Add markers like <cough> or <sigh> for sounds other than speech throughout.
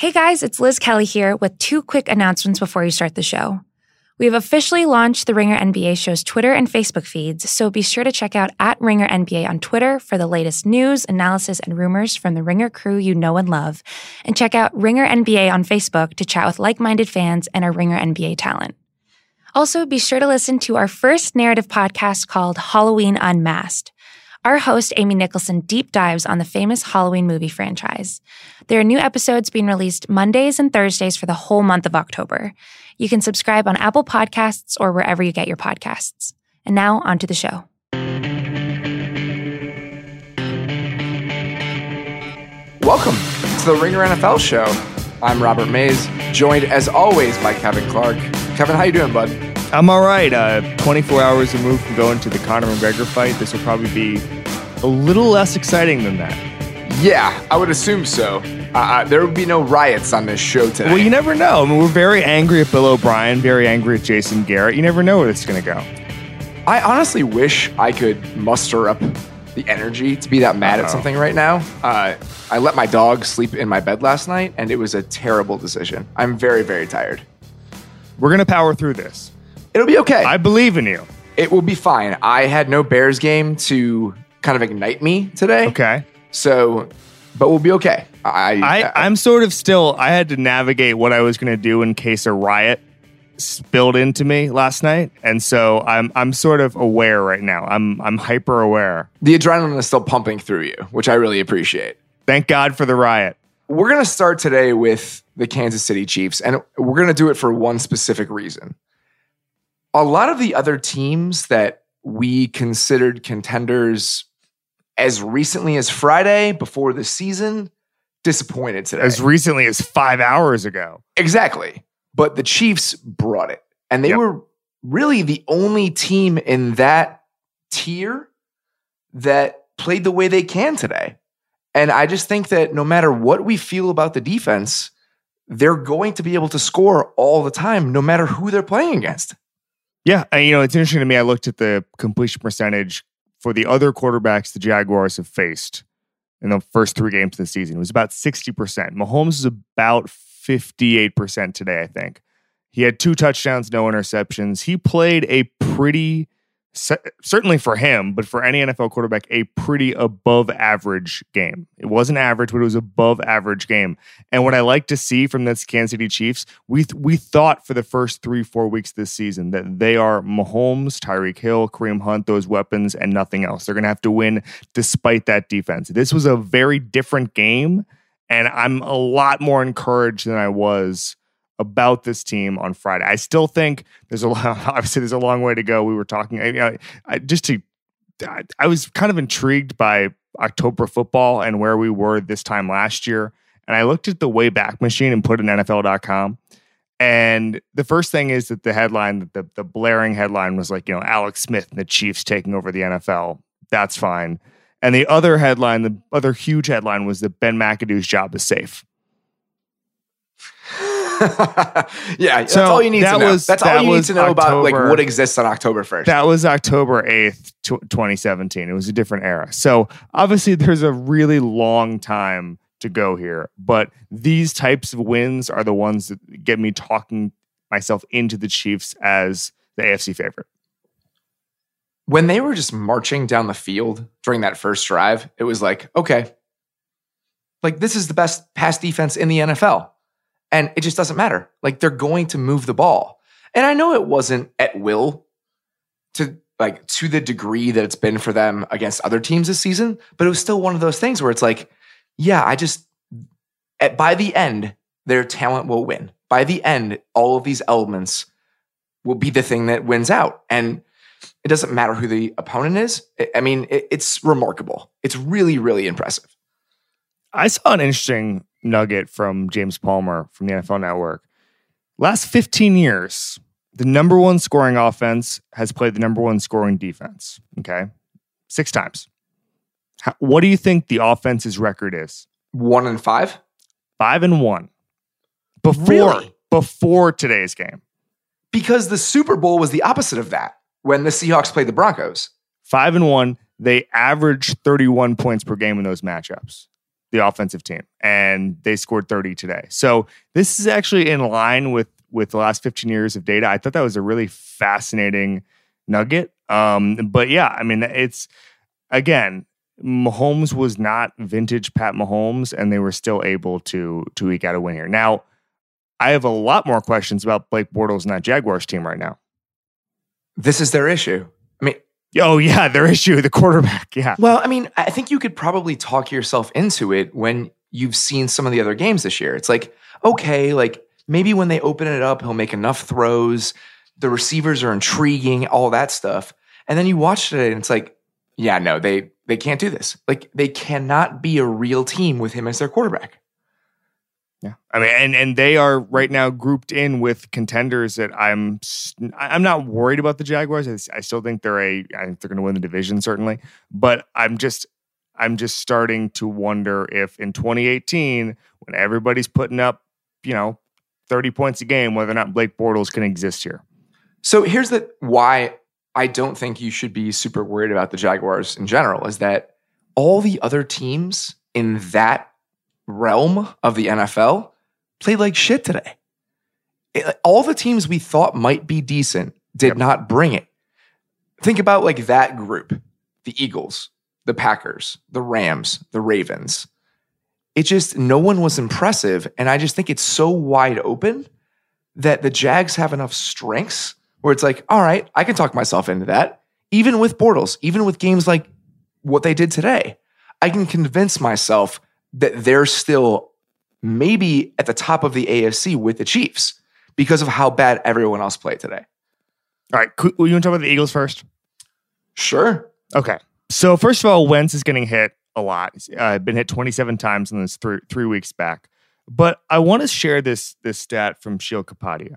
Hey guys, it's Liz Kelly here with two quick announcements before you start the show. We have officially launched the Ringer NBA show's Twitter and Facebook feeds, so be sure to check out at Ringer NBA on Twitter for the latest news, analysis, and rumors from the Ringer crew you know and love. And check out Ringer NBA on Facebook to chat with like minded fans and our Ringer NBA talent. Also, be sure to listen to our first narrative podcast called Halloween Unmasked. Our host, Amy Nicholson, deep dives on the famous Halloween movie franchise. There are new episodes being released Mondays and Thursdays for the whole month of October. You can subscribe on Apple Podcasts or wherever you get your podcasts. And now, on to the show. Welcome to the Ringer NFL show. I'm Robert Mays, joined as always by Kevin Clark. Kevin, how you doing, bud? I'm all right. Uh, 24 hours removed from going to the Conor McGregor fight. This will probably be a little less exciting than that. Yeah, I would assume so. Uh, uh, there would be no riots on this show today. Well, you never know. I mean, we're very angry at Bill O'Brien, very angry at Jason Garrett. You never know where this is going to go. I honestly wish I could muster up the energy to be that mad at something right now. Uh, I let my dog sleep in my bed last night, and it was a terrible decision. I'm very, very tired. We're going to power through this. It'll be okay. I believe in you. it will be fine. I had no Bears game to kind of ignite me today. Okay. So, but we'll be okay. I, I, I'm sort of still, I had to navigate what I was going to do in case a riot spilled into me last night. And so I'm, I'm sort of aware right now. I'm, I'm hyper aware. the adrenaline is still pumping through you, which I really appreciate. Thank God for the riot. We're going to start today with the Kansas City Chiefs, and we're going to do it for one specific reason. A lot of the other teams that we considered contenders as recently as Friday before the season disappointed today. As recently as five hours ago. Exactly. But the Chiefs brought it. And they Yep. were really the only team in that tier that played the way they can today. And I just think that no matter what we feel about the defense, they're going to be able to score all the time, no matter who they're playing against. Yeah, and you know it's interesting to me. I looked at the completion percentage for the other quarterbacks the Jaguars have faced in the first three games of the season. It was about sixty percent. Mahomes is about fifty-eight percent today. I think he had two touchdowns, no interceptions. He played a pretty, certainly for him, but for any NFL quarterback, a pretty above average game. It wasn't average, but it was above average game. And what I like to see from this Kansas City Chiefs, we th- we thought for the first three four weeks this season that they are Mahomes, Tyreek Hill, Kareem Hunt, those weapons, and nothing else. They're going to have to win despite that defense. This was a very different game, and I'm a lot more encouraged than I was about this team on Friday. I still think there's a <laughs> obviously there's a long way to go. We were talking I, I, I just to I, I was kind of intrigued by October football and where we were this time last year. And I looked at the Wayback Machine and put in NFL.com. And the first thing is that the headline, the, the blaring headline was like, you know, Alex Smith and the Chiefs taking over the NFL. That's fine. And the other headline, the other huge headline was that Ben McAdoo's job is safe. <laughs> yeah, that's So all you need to know. was- that's that all you need to know about like what exists on October 1st. That was October 8th, 2017. It was a different era. So obviously, there's a really long time to go here. But these types of wins are the ones that get me talking myself into the Chiefs as the AFC favorite. when they were just marching down the field during that first drive, it was like, okay, like this is the best pass defense in the NFL. And it just doesn't matter. Like they're going to move the ball. And I know it wasn't at will to like to the degree that it's been for them against other teams this season, but it was still one of those things where it's like, yeah, I just at by the end, their talent will win. By the end, all of these elements will be the thing that wins out. And it doesn't matter who the opponent is. I- mean, it's remarkable. It's really, really impressive. I saw an interesting nugget from James Palmer from the NFL Network. Last 15 years, the number one scoring offense has played the number one scoring defense. Okay. Six times. How, what do you think the offense's record is? One and five. Five and one. Before Really? before today's game. Because the Super Bowl was the opposite of that when the Seahawks played the Broncos. Five and one. They averaged 31 points per game in those matchups. The offensive team, and they scored 30 today. So this is actually in line with with the last 15 years of data. I thought that was a really fascinating nugget. Um, but yeah, I mean, it's again, Mahomes was not vintage Pat Mahomes, and they were still able to to eke out a win here. Now, I have a lot more questions about Blake Bortles and that Jaguars team right now. This is their issue. Oh yeah, their issue, the quarterback. <laughs> Yeah. Well, I mean, I think you could probably talk yourself into it when you've seen some of the other games this year. It's like, okay, like maybe when they open it up, he'll make enough throws. The receivers are intriguing, all that stuff. And then you watch it and it's like, yeah, no, they they can't do this. Like they cannot be a real team with him as their quarterback. Yeah, I mean, and and they are right now grouped in with contenders that I'm I'm not worried about the Jaguars. I, still think they're a I think they're going to win the division certainly, but I'm just I'm just starting to wonder if in 2018 when everybody's putting up you know 30 points a game, whether or not Blake Bortles can exist here. So here's the why I don't think you should be super worried about the Jaguars in general is that all the other teams in that realm of the NFL played like shit today. It, all the teams we thought might be decent did yep. not bring it. Think about like that group the Eagles, the Packers, the Rams, the Ravens. It just, no one was impressive. And I just think it's so wide open that the Jags have enough strengths where it's like, all right, I can talk myself into that. Even with Bortles, even with games like what they did today, I can convince myself that they're still maybe at the top of the AFC with the Chiefs because of how bad everyone else played today. All right, you want to talk about the Eagles first? Sure. Okay. So first of all, Wentz is getting hit a lot. Uh, been hit 27 times in this three, three weeks back. But I want to share this this stat from Sheil Kapadia.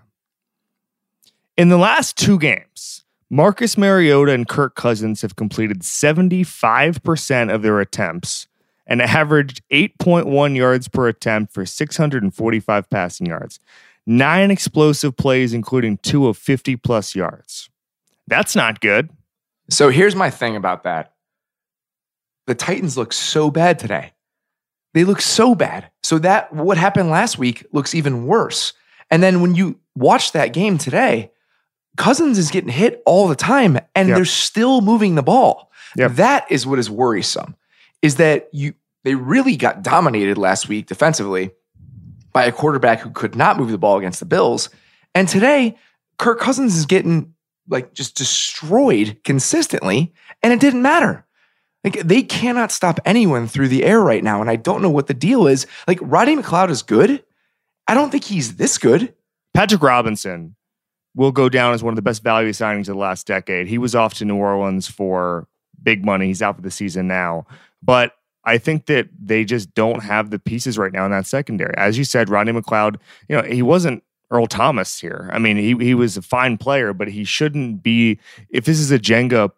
In the last two games, Marcus Mariota and Kirk Cousins have completed 75% of their attempts and averaged 8.1 yards per attempt for 645 passing yards. Nine explosive plays, including two of 50 plus yards. That's not good. So here's my thing about that the Titans look so bad today. They look so bad. So that what happened last week looks even worse. And then when you watch that game today, Cousins is getting hit all the time and yep. they're still moving the ball. Yep. That is what is worrisome. Is that you they really got dominated last week defensively by a quarterback who could not move the ball against the Bills. And today, Kirk Cousins is getting like just destroyed consistently and it didn't matter. Like they cannot stop anyone through the air right now and I don't know what the deal is. Like Rodney McLeod is good. I don't think he's this good. Patrick Robinson will go down as one of the best value signings of the last decade. He was off to New Orleans for big money. He's out for the season now. But I think that they just don't have the pieces right now in that secondary. As you said, Rodney McLeod, you know, he wasn't Earl Thomas here. I mean, he he was a fine player, but he shouldn't be if this is a Jenga,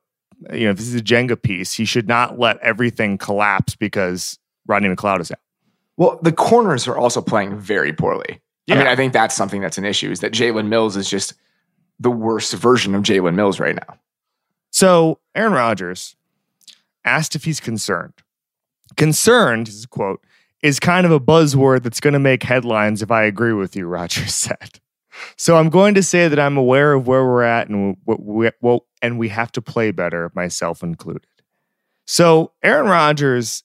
you know, if this is a Jenga piece, he should not let everything collapse because Rodney McLeod is out. Well, the corners are also playing very poorly. Yeah. I mean, I think that's something that's an issue is that Jalen Mills is just the worst version of Jalen Mills right now. So Aaron Rodgers asked if he's concerned. Concerned, is quote, is kind of a buzzword that's going to make headlines if I agree with you, <laughs> Rodgers said. So I'm going to say that I'm aware of where we're at and what we, well, and we have to play better, myself included. So Aaron Rodgers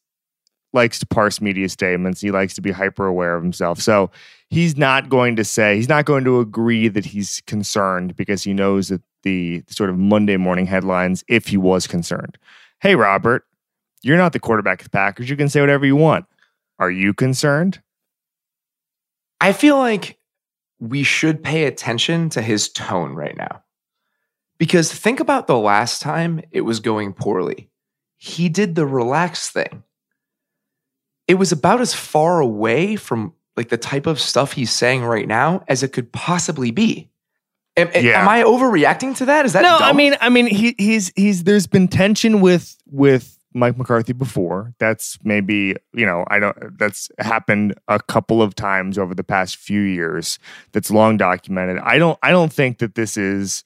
likes to parse media statements. He likes to be hyper aware of himself. So he's not going to say, he's not going to agree that he's concerned because he knows that the sort of Monday morning headlines, if he was concerned. Hey, Robert, you're not the quarterback of the Packers. You can say whatever you want. Are you concerned? I feel like we should pay attention to his tone right now. Because think about the last time it was going poorly. He did the relax thing. It was about as far away from like the type of stuff he's saying right now as it could possibly be. Am, yeah. am I overreacting to that? Is that no? Dumb? I mean, I mean, he, he's he's there's been tension with with Mike McCarthy before. That's maybe you know I don't. That's happened a couple of times over the past few years. That's long documented. I don't. I don't think that this is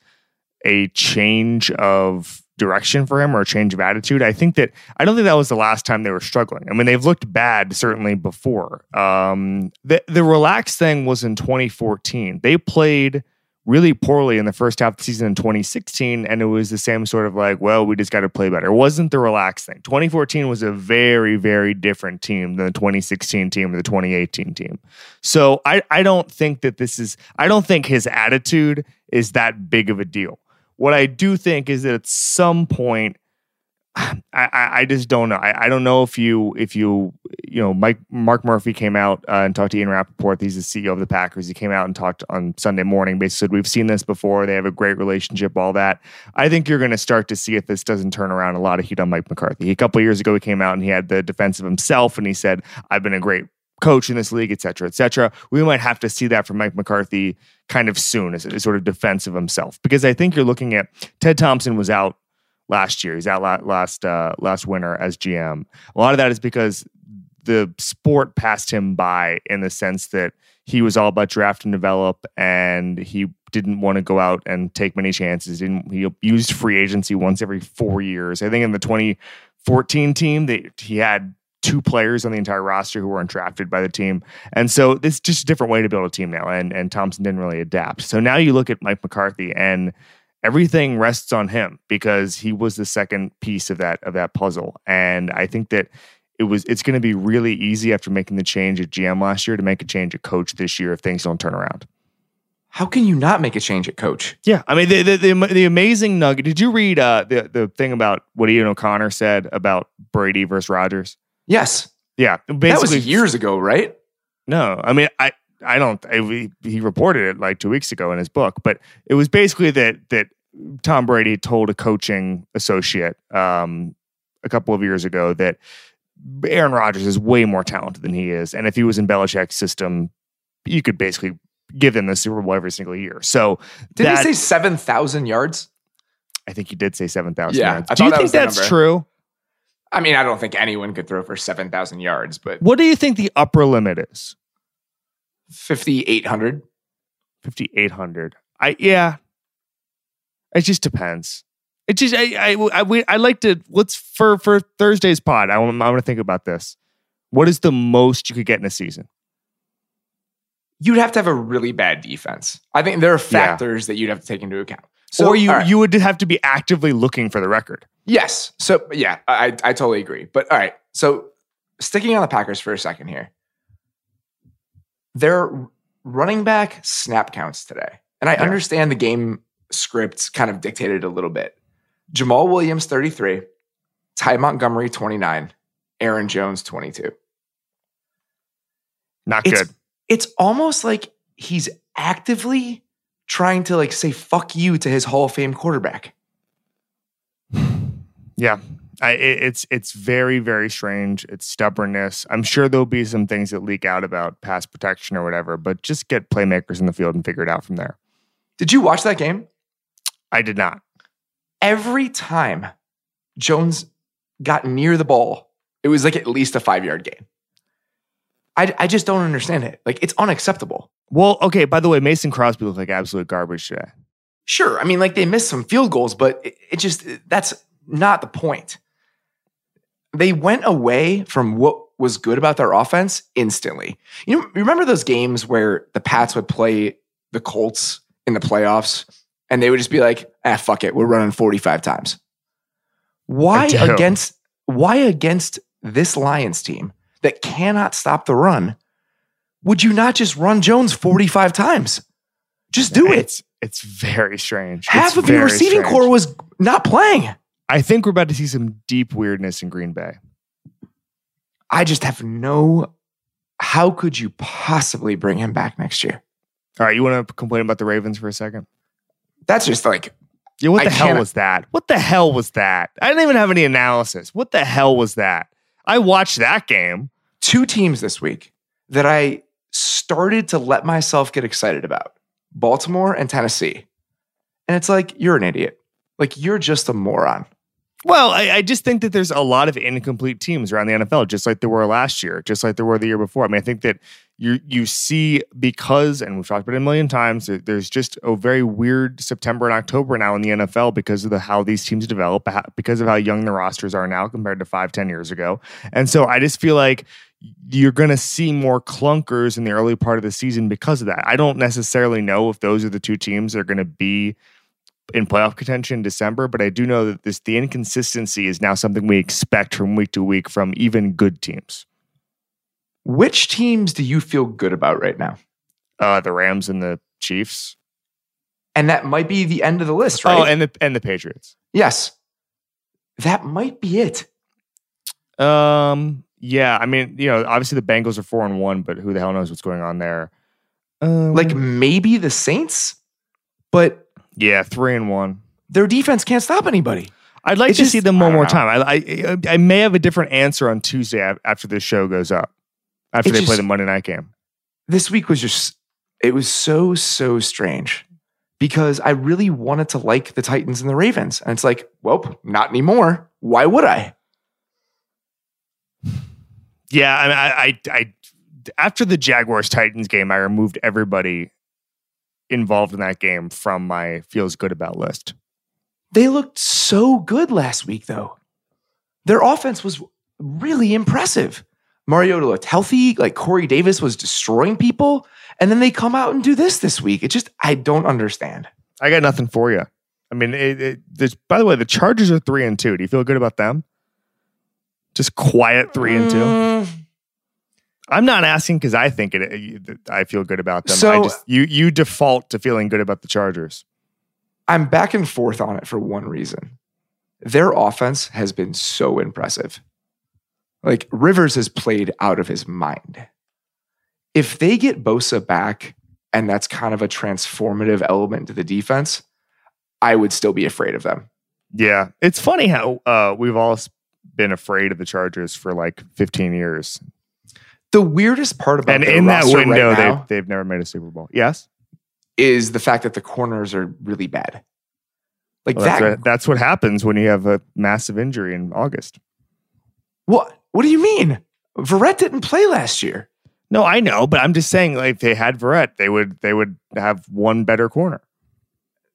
a change of direction for him or a change of attitude. I think that I don't think that was the last time they were struggling. I mean, they've looked bad certainly before. Um, the the relaxed thing was in 2014. They played really poorly in the first half of the season in 2016 and it was the same sort of like well we just got to play better. It wasn't the relaxed thing 2014 was a very very different team than the 2016 team or the 2018 team. So i i don't think that this is i don't think his attitude is that big of a deal. What I do think is that at some point, I, I, just don't know. I, I don't know if you if you you know Mike Mark Murphy came out uh, and talked to Ian Rapoport. He's the CEO of the Packers. He came out and talked on Sunday morning. Basically, said we've seen this before. They have a great relationship. All that. I think you're going to start to see if this doesn't turn around a lot of heat on Mike McCarthy. A couple years ago, he came out and he had the defense of himself, and he said, "I've been a great coach in this league, et cetera, et cetera. We might have to see that from Mike McCarthy kind of soon as a sort of defense of himself. Because I think you're looking at Ted Thompson was out last year. He's out last uh, last winter as GM. A lot of that is because the sport passed him by in the sense that he was all about draft and develop, and he didn't want to go out and take many chances. Didn't he used free agency once every four years? I think in the 2014 team, that he had two players on the entire roster who were undrafted by the team. And so it's just a different way to build a team now. And and Thompson didn't really adapt. So now you look at Mike McCarthy and everything rests on him because he was the second piece of that of that puzzle. And I think that it was it's going to be really easy after making the change at GM last year to make a change at coach this year if things don't turn around. How can you not make a change at coach? Yeah, I mean the the, the, the amazing nugget. Did you read uh, the the thing about what Ian O'Connor said about Brady versus Rodgers? Yes. Yeah. Basically, that was years ago, right? No, I mean, I I don't. I, he reported it like two weeks ago in his book, but it was basically that that Tom Brady told a coaching associate um, a couple of years ago that Aaron Rodgers is way more talented than he is, and if he was in Belichick's system, you could basically give him the Super Bowl every single year. So did that, he say seven thousand yards? I think he did say seven thousand yeah, yards. Do you that think that's number. true? I mean, I don't think anyone could throw for 7,000 yards, but What do you think the upper limit is? 5,800. 5,800. I, yeah. It just depends. It just, I, I, I, we, I like to, let's, for, for Thursday's pod, I want, I want to think about this. What is the most you could get in a season? You'd have to have a really bad defense. I think there are factors yeah. that you'd have to take into account. So, or you, right. you would have to be actively looking for the record. Yes. So yeah, I, I totally agree. But all right. So sticking on the Packers for a second here. Their running back snap counts today. And I yeah. understand the game script kind of dictated a little bit. Jamaal Williams, 33, Ty Montgomery, 29, Aaron Jones, 22. Not it's, good. It's almost like he's actively trying to like say fuck you to his Hall of Fame quarterback. Yeah. I, it's it's very very strange. It's stubbornness. I'm sure there'll be some things that leak out about pass protection or whatever, but just get playmakers in the field and figure it out from there. Did you watch that game? I did not. Every time Jones got near the ball, it was like at least a five yard gain. I, I just don't understand it. Like it's unacceptable. Well, okay. By the way, Mason Crosby looked like absolute garbage today. Sure. I mean, like they missed some field goals, but it, it just that's not the point. They went away from what was good about their offense instantly. You know, remember those games where the Pats would play the Colts in the playoffs and they would just be like, ah, fuck it, we're running 45 times. Why against why against this Lions team that cannot stop the run would you not just run Jones 45 times? Just do it. It's, it's very strange. Half it's of your receiving strange. core was not playing. I think we're about to see some deep weirdness in Green Bay. I just have no. How could you possibly bring him back next year? All right, you want to complain about the Ravens for a second? That's just like. Yeah, what the I hell was that? What the hell was that? I didn't even have any analysis. What the hell was that? I watched that game. Two teams this week that I started to let myself get excited about Baltimore and Tennessee. And it's like, you're an idiot. Like, you're just a moron. Well, I, I, just think that there's a lot of incomplete teams around the NFL, just like there were last year, just like there were the year before. I mean, I think that you you see because, and we've talked about it a million times, there's just a very weird September and October now in the NFL because of the how these teams develop, because of how young the rosters are now compared to five, ten years ago. And so I just feel like you're going to see more clunkers in the early part of the season because of that. I don't necessarily know if those are the two teams that are going to be in playoff contention in December, but I do know that this the inconsistency is now something we expect from week to week from even good teams. Which teams do you feel good about right now? Uh, the Rams and the Chiefs. And that might be the end of the list, right? Oh, and the and the Patriots. Yes. That might be it. Um, yeah, I mean, you know, obviously the Bengals are four and one, but who the hell knows what's going on there? Um, like maybe the Saints, but yeah, three and one. Their defense can't stop anybody. I'd like it's to just, see them one more know. time. I, I, I may have a different answer on Tuesday after this show goes up after it they just, play the Monday night game. This week was just it was so so strange because I really wanted to like the Titans and the Ravens, and it's like, well, not anymore. Why would I? Yeah, I, mean, I, I, I after the Jaguars Titans game, I removed everybody involved in that game from my feels good about list. They looked so good last week, though. Their offense was really impressive. Mariota looked healthy. Like Corey Davis was destroying people. And then they come out and do this this week. It just, I don't understand. I got nothing for you. I mean, it, it, by the way, the Chargers are three and two. Do you feel good about them? Just quiet three and two. Mm. I'm not asking because I think it. I feel good about them. So, I just you you default to feeling good about the Chargers. I'm back and forth on it for one reason. Their offense has been so impressive. Like Rivers has played out of his mind. If they get Bosa back and that's kind of a transformative element to the defense, I would still be afraid of them. Yeah. It's funny how uh, we've all been afraid of the Chargers for like 15 years. The weirdest part about and in that window, right now, they've, they've never made a Super Bowl. Yes, is the fact that the corners are really bad. Like well, that. That's, that's what happens when you have a massive injury in August. What? What do you mean? Verrett didn't play last year. No, I know, but I'm just saying, like, if they had Verrett, they would they would have one better corner.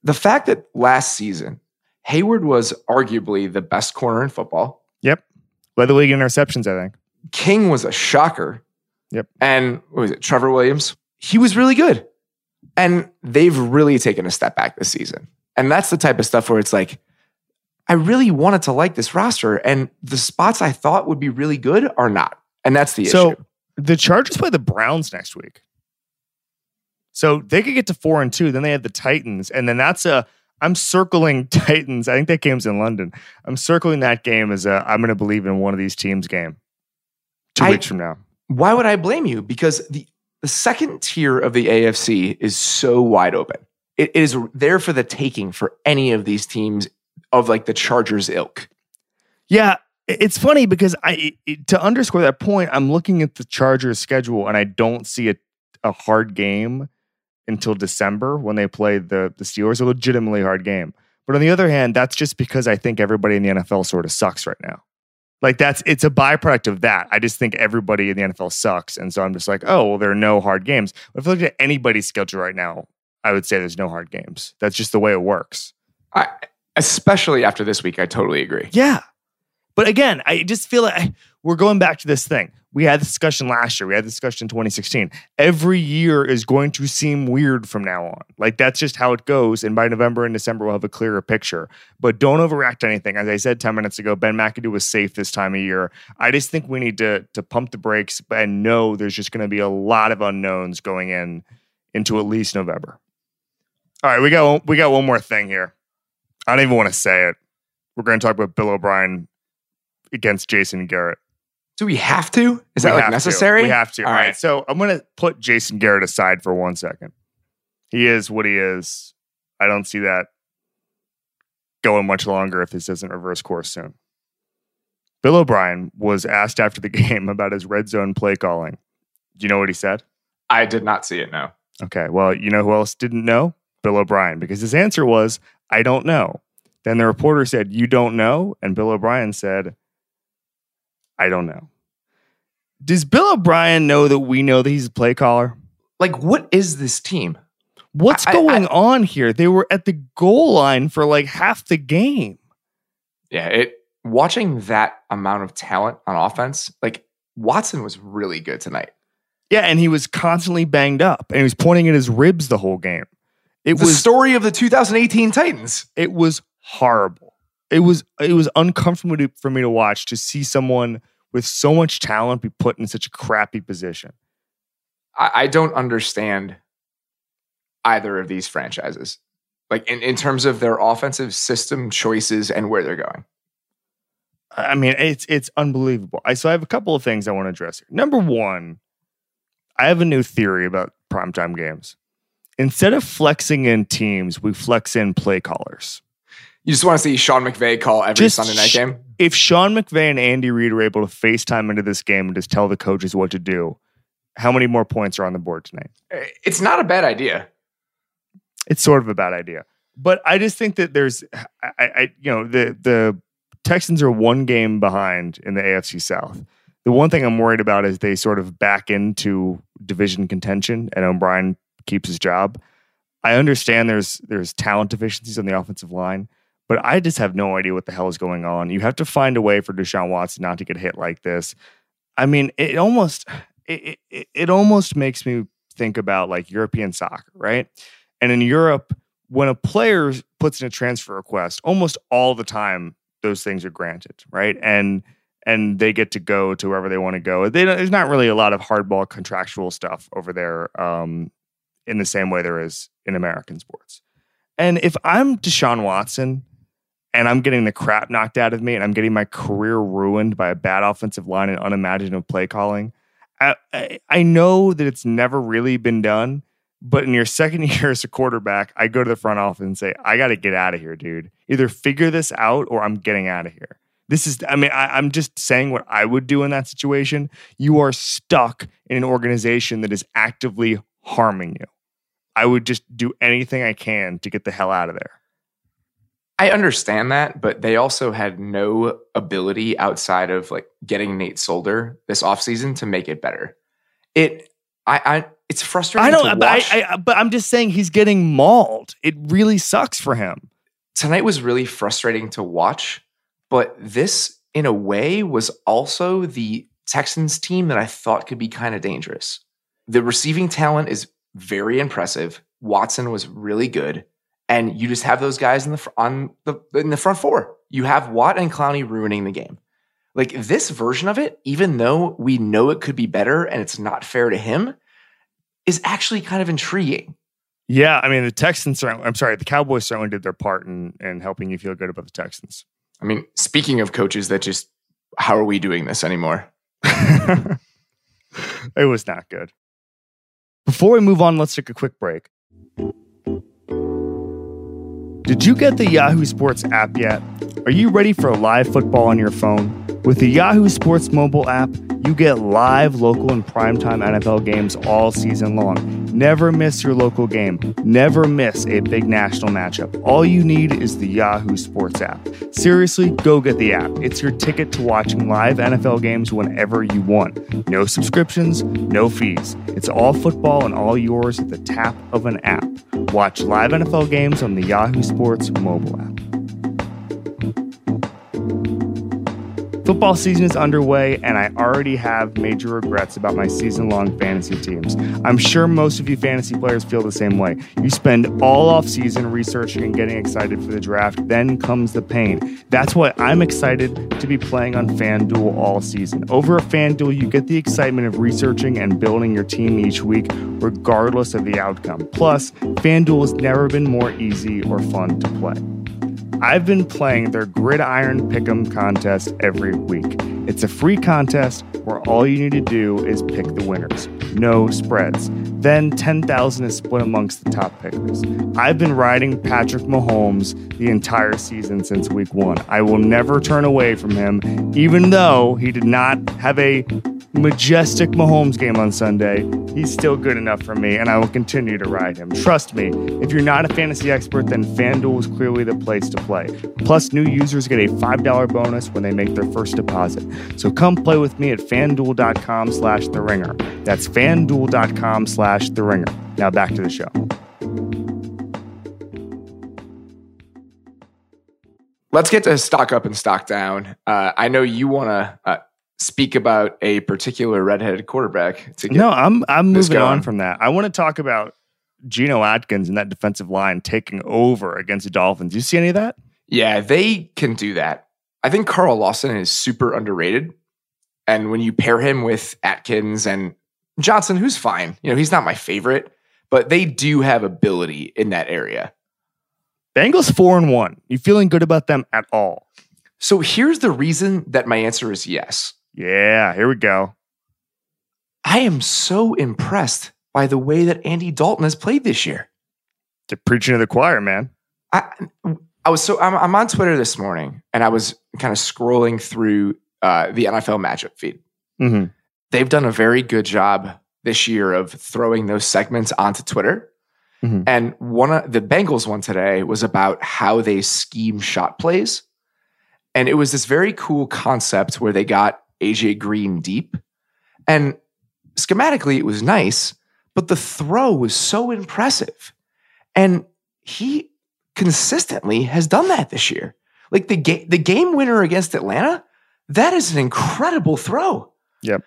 The fact that last season Hayward was arguably the best corner in football. Yep, led the league in interceptions. I think King was a shocker. Yep, and what was it Trevor Williams? He was really good, and they've really taken a step back this season. And that's the type of stuff where it's like, I really wanted to like this roster, and the spots I thought would be really good are not. And that's the so, issue. So the Chargers play the Browns next week. So they could get to four and two. Then they had the Titans. And then that's a I'm circling <laughs> Titans. I think that game's in London. I'm circling that game as a I'm gonna believe in one of these teams game. Two I, weeks from now. Why would I blame you? Because the the second tier of the AFC is so wide open. It is there for the taking for any of these teams of like the Chargers ilk. Yeah, it's funny because I to underscore that point, I'm looking at the Chargers schedule and I don't see a, a hard game until December when they play the the Steelers. A legitimately hard game. But on the other hand, that's just because I think everybody in the NFL sort of sucks right now. Like that's it's a byproduct of that. I just think everybody in the NFL sucks, and so I'm just like, oh well, there are no hard games. But if I look at anybody's schedule right now, I would say there's no hard games. That's just the way it works. I, especially after this week. I totally agree. Yeah. But again, I just feel like we're going back to this thing. We had this discussion last year. We had this discussion in 2016. Every year is going to seem weird from now on. Like that's just how it goes. And by November and December, we'll have a clearer picture. But don't overreact to anything. As I said 10 minutes ago, Ben McAdoo was safe this time of year. I just think we need to to pump the brakes and know there's just going to be a lot of unknowns going in into at least November. All right, we got we got one more thing here. I don't even want to say it. We're going to talk about Bill O'Brien against Jason Garrett. Do we have to? Is we that like necessary? To. We have to. All, All right. right. So I'm going to put Jason Garrett aside for one second. He is what he is. I don't see that going much longer if this doesn't reverse course soon. Bill O'Brien was asked after the <laughs> game about his red zone play calling. Do you know what he said? I did not see it, no. Okay. Well, you know who else didn't know? Bill O'Brien, because his answer was, I don't know. Then the reporter said, You don't know? And Bill O'Brien said, I don't know. Does Bill O'Brien know that we know that he's a play caller? Like, what is this team? What's I- I- going on here? They were at the goal line for like half the game. Yeah, it watching that amount of talent on offense, like Watson was really good tonight. Yeah, and he was constantly banged up and he was pointing at his ribs the whole game. It was the was story of the 2018 Titans. it was horrible. It was it was uncomfortable to, for me to watch to see someone with so much talent be put in such a crappy position. I, I don't understand either of these franchises. Like in, in terms of their offensive system choices and where they're going. I mean, it's it's unbelievable. I so I have a couple of things I want to address here. Number one, I have a new theory about primetime games. Instead of flexing in teams, we flex in play callers. You just want to see Sean McVay call every Just Sunday night game. If Sean McVay and Andy Reid are able to FaceTime into this game and just tell the coaches what to do, how many more points are on the board tonight? Uh, it's not a bad idea. it's sort of a bad idea. But I just think that there's, I, I, you know, the the Texans are one game behind in the AFC South. The one thing I'm worried about is they sort of back into division contention, and O'Brien keeps his job. I understand there's there's talent deficiencies on the offensive line, but I just have no idea what the hell is going on. You have to find a way for Deshaun Watson not to get hit like this. I mean, it almost it, it, it almost makes me think about like European soccer, right? And in Europe, when a player puts in a transfer request, almost all the time those things are granted, right? And and they get to go to wherever they want to go. They there's not really a lot of hardball contractual stuff over there um, in the same way there is in American sports. And if I'm Deshaun Watson and I'm getting the crap knocked out of me and I'm getting my career ruined by a bad offensive line and unimaginative play calling, I, I, I know that it's never really been done. But in your second <laughs> year as a quarterback, I go to the front office and say, I got to get out of here, dude. Either figure this out or I'm getting out of here. This is, I mean, I, I'm just saying what I would do in that situation. You are stuck in an organization that is actively harming you. I would just do anything I can to get the hell out of there. I understand that, but they also had no ability outside of like getting Nate Solder this offseason to make it better. It I I it's frustrating. I don't, but. I, I, but I'm just saying he's getting mauled. It really sucks for him. tonight was really frustrating to watch, but this, in a way, was also the Texans team that I thought could be kind of dangerous. The receiving talent is very impressive. Watson was really good, and you just have those guys in the on the in the front four. You have Watt and Clowney ruining the game. Like this version of it, even though we know it could be better and it's not fair to him, is actually kind of intriguing. Yeah, I mean the Texans. Certainly, I'm sorry, the Cowboys certainly did their part in in helping you feel good about the Texans. I mean, speaking of coaches that just, how are we doing this anymore? <laughs> it was not good. Before we move on, let's take a quick break. Did you get the Yahoo Sports app yet? Are you ready for live football on your phone? With the Yahoo Sports mobile app, you get live, local, and primetime NFL games all season long. Never miss your local game. Never miss a big national matchup. All you need is the Yahoo Sports app. Seriously, go get the app. It's your ticket to watching live NFL games whenever you want. No subscriptions, no fees. It's all football and all yours at the tap of an app. Watch live NFL games on the Yahoo Sports mobile app. Football season is underway, and I already have major regrets about my season long fantasy teams. I'm sure most of you fantasy players feel the same way. You spend all off season researching and getting excited for the draft, then comes the pain. That's why I'm excited to be playing on FanDuel all season. Over at FanDuel, you get the excitement of researching and building your team each week, regardless of the outcome. Plus, FanDuel has never been more easy or fun to play. I've been playing their Gridiron Pick'em contest every week. It's a free contest where all you need to do is pick the winners. No spreads. Then 10,000 is split amongst the top pickers. I've been riding Patrick Mahomes the entire season since week 1. I will never turn away from him even though he did not have a majestic Mahomes game on Sunday, he's still good enough for me, and I will continue to ride him. Trust me, if you're not a fantasy expert, then FanDuel is clearly the place to play. Plus, new users get a $5 bonus when they make their first deposit. So come play with me at fanduel.com slash the ringer. That's fanduel.com slash the ringer. Now back to the show. Let's get to stock up and stock down. Uh, I know you want to uh, speak about a particular redheaded quarterback. To get No, I'm I'm moving on going. from that. I want to talk about Geno Atkins and that defensive line taking over against the Dolphins. Do you see any of that? Yeah, they can do that. I think Carl Lawson is super underrated. And when you pair him with Atkins and Johnson, who's fine, you know, he's not my favorite, but they do have ability in that area. Bengals four and one. You feeling good about them at all? So here's the reason that my answer is yes. Yeah, here we go. I am so impressed by the way that Andy Dalton has played this year. They're preaching to the choir, man. I I was so I'm, I'm on Twitter this morning and I was kind of scrolling through uh, the NFL matchup feed. Mm-hmm. They've done a very good job this year of throwing those segments onto Twitter. Mhm. And one of the Bengals one today was about how they scheme shot plays. And it was this very cool concept where they got AJ Green deep. And schematically, it was nice, but the throw was so impressive. And he consistently has done that this year. Like the, ga- the game winner against Atlanta, that is an incredible throw. Yep.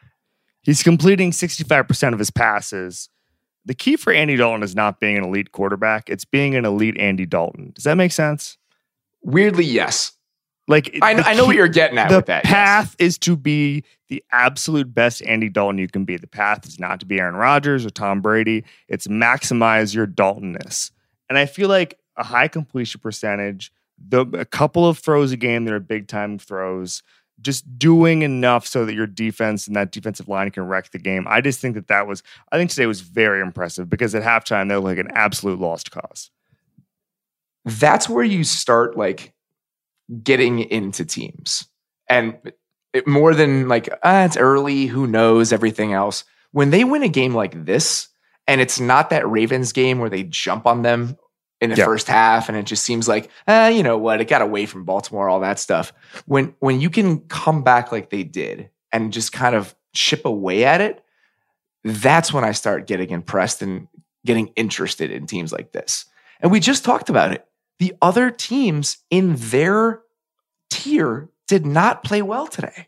He's completing 65% of his passes. The key for Andy Dalton is not being an elite quarterback, it's being an elite Andy Dalton. Does that make sense? Weirdly, yes. Like I, the I know what you're getting at the with that. yes. path is to be the absolute best Andy Dalton you can be. The path is not to be Aaron Rodgers or Tom Brady. It's maximize your Daltonness. And I feel like a high completion percentage, the a couple of throws a game that are big time throws, just doing enough so that your defense and that defensive line can wreck the game. I just think that that was, I think today was very impressive because at halftime they're like an absolute lost cause. That's where you start like getting into teams. And it, more than like, ah, it's early, who knows, everything else. When they win a game like this, and it's not that Ravens game where they jump on them in the Yeah. first half and it just seems like, ah, you know what, it got away from Baltimore, all that stuff. When when you can come back like they did and just kind of chip away at it, that's when I start getting impressed and getting interested in teams like this. And we just talked about it. The other teams in their tier did not play well today.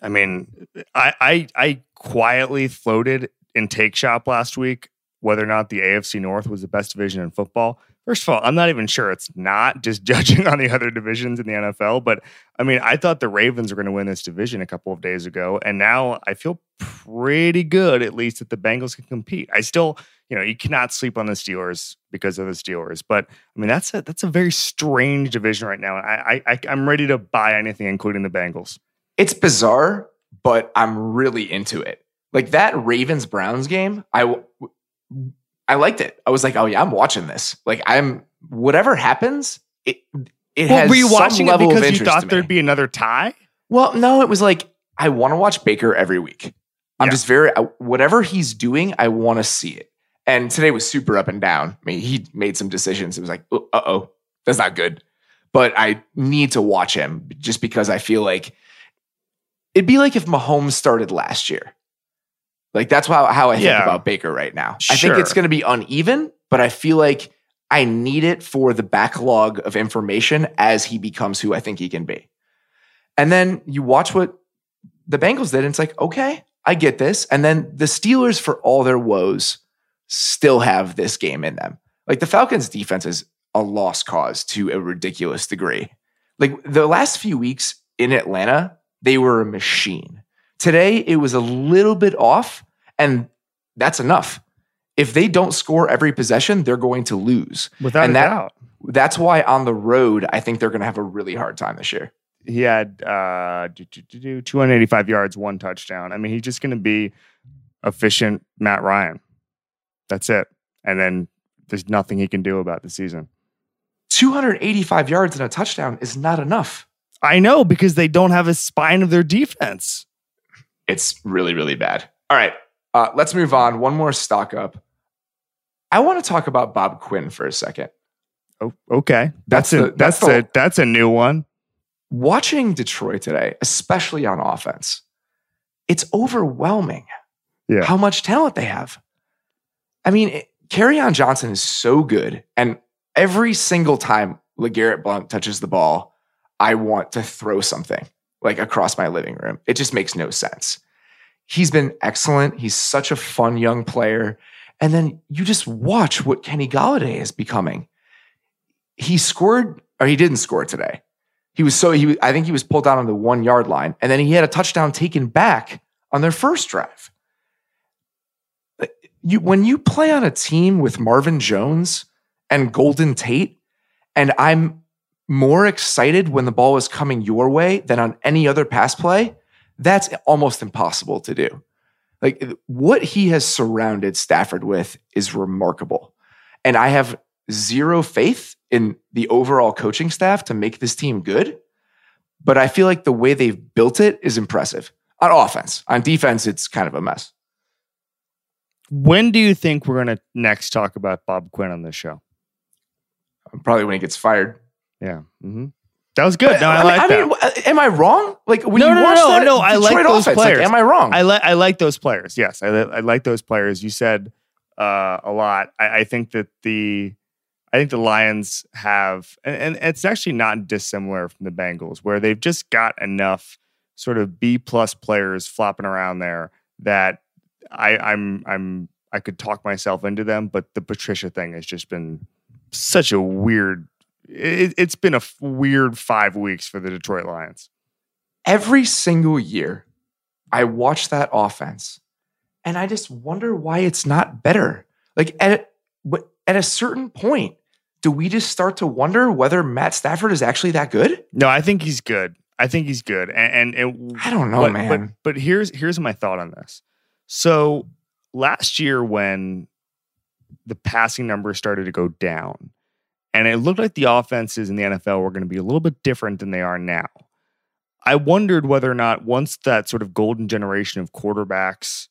I mean, I, I I quietly floated in Take Shop last week whether or not the AFC North was the best division in football. First of all, I'm not even sure it's not, just <laughs> judging on the other divisions in the NFL. But I mean, I thought the Ravens were going to win this division a couple of days ago, and now I feel pretty good, at least that the Bengals can compete. I still, you know, you cannot sleep on the Steelers because of the Steelers, but I mean, that's a that's a very strange division right now. I, I I'm ready to buy anything, including the Bengals. It's bizarre, but I'm really into it. Like that Ravens Browns game, I I liked it. I was like, oh yeah, I'm watching this. Like I'm whatever happens, it it Well, has were you some watching it level of because you thought there'd be another tie? Well, no, it was like I want to watch Baker every week. I'm Yeah. just very I- whatever he's doing, I want to see it. And today was super up and down. I mean, he made some decisions. It was like, uh oh, that's not good. But I need to watch him just because I feel like it'd be like if Mahomes started last year. Like that's how, how I think Yeah. about Baker right now. I think it's going to be uneven, but I feel like I need it for the backlog of information as he becomes who I think he can be. And then you watch what the Bengals did, and it's like, okay, I get this. And then the Steelers, for all their woes, still have this game in them. Like the Falcons' defense is a lost cause to a ridiculous degree. Like the last few weeks in Atlanta, they were a machine. Today, it was a little bit off, and that's enough. If they don't score every possession, they're going to lose. Without And a that- doubt. That's why on the road, I think they're going to have a really hard time this year. He had uh, do, do, do, do, 285 yards, one touchdown. I mean, he's just going to be efficient Matt Ryan. That's it. And then there's nothing he can do about the season. 285 yards and a touchdown is not enough. I know because they don't have a spine of their defense. It's really, really bad. All right, uh, let's move on. One more stock up. I want to talk about Bob Quinn for a second. Oh, okay. That's That's, a the- that's, that's the- a that's a new one. Watching Detroit today, especially on offense, it's overwhelming Yeah. how much talent they have. I mean, on Johnson is so good. And every single time LeGarrette Blunt touches the ball, I want to throw something like across my living room. It just makes no sense. He's been excellent. He's such a fun young player. And then you just watch what Kenny Golladay is becoming. He scored, or he didn't score today. He was so he I think he was pulled down on the one yard line, and then he had a touchdown taken back on their first drive. You when you play on a team with Marvin Jones and Golden Tate, and I'm more excited when the ball is coming your way than on any other pass play, that's almost impossible to do. Like what he has surrounded Stafford with is remarkable. And I have zero faith in the overall coaching staff to make this team good. But I feel like the way they've built it is impressive on offense. On defense, it's kind of a mess. When do you think we're going to next talk about Bob Quinn on this show? Probably when he gets fired. Yeah. hmm That was good. No, I, I, like mean, that. I mean, am I wrong? Like when No, you no, no, watch no, that no, I like Detroit those offense, players. am I wrong? I like I like those players. Yes, I, li- I like those players. You said uh, a lot. I, I think that the I think the Lions have, and, and it's actually not dissimilar from the Bengals, where they've just got enough sort of B plus players flopping around there that I, I'm I'm I could talk myself into them. But the Patricia thing has just been such a weird. It, it's been a f- weird five weeks for the Detroit Lions. Every single year, I watch that offense, and I just wonder why it's not better. Like at at a certain point, do we just start to wonder whether Matt Stafford is actually that good? No, I think he's good. I think he's good, and, and it, I don't know, but, man. But, but here's here's my thought on this. So last year, when the passing numbers started to go down, and it looked like the offenses in the NFL were going to be a little bit different than they are now. I wondered whether or not once that sort of golden generation of quarterbacks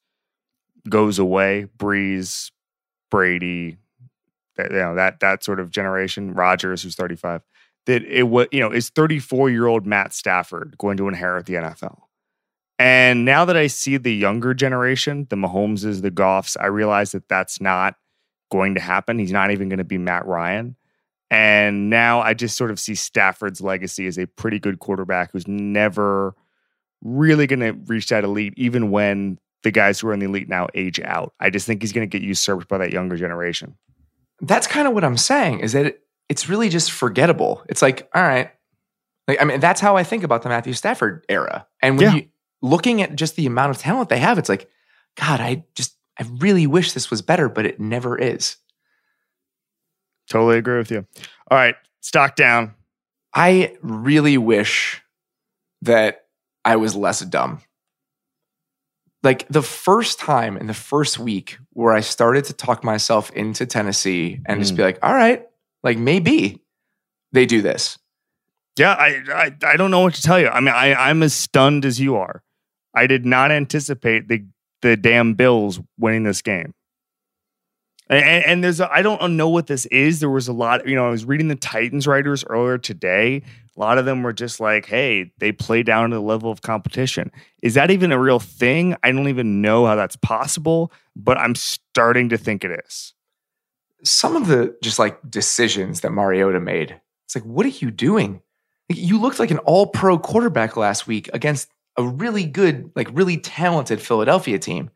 goes away, Brees, Brady, that you know that that sort of generation, Rodgers, who's 35, that it was you know is 34 year old Matt Stafford going to inherit the NFL? And now that I see the younger generation, the Mahomeses, the Goffs, I realize that that's not going to happen. He's not even going to be Matt Ryan. And now I just sort of see Stafford's legacy as a pretty good quarterback who's never really going to reach that elite, even when the guys who are in the elite now age out. I just think he's going to get usurped by that younger generation. That's kind of what I'm saying. Is that it, it's really just forgettable. It's like, all right, like I mean, that's how I think about the Matthew Stafford era. And when Yeah. you looking at just the amount of talent they have, it's like, God, I just I really wish this was better, but it never is. Totally agree with you. All right, stock down. I really wish that I was less dumb. Like the first time in the first week where I started to talk myself into Tennessee and just Mm. be like, all right, like maybe they do this. Yeah, I, I I don't know what to tell you. I mean, I I'm as stunned as you are. I did not anticipate the the damn Bills winning this game. And, and, there's I don't know what this is. There was a lot. You know, I was reading the Titans writers earlier today. A lot of them were just like, "Hey, they play down to the level of competition." Is that even a real thing? I don't even know how that's possible, but I'm starting to think it is. Some of the just like decisions that Mariota made, it's like, what are you doing? You looked like an all pro quarterback last week against a really good, like really talented Philadelphia team.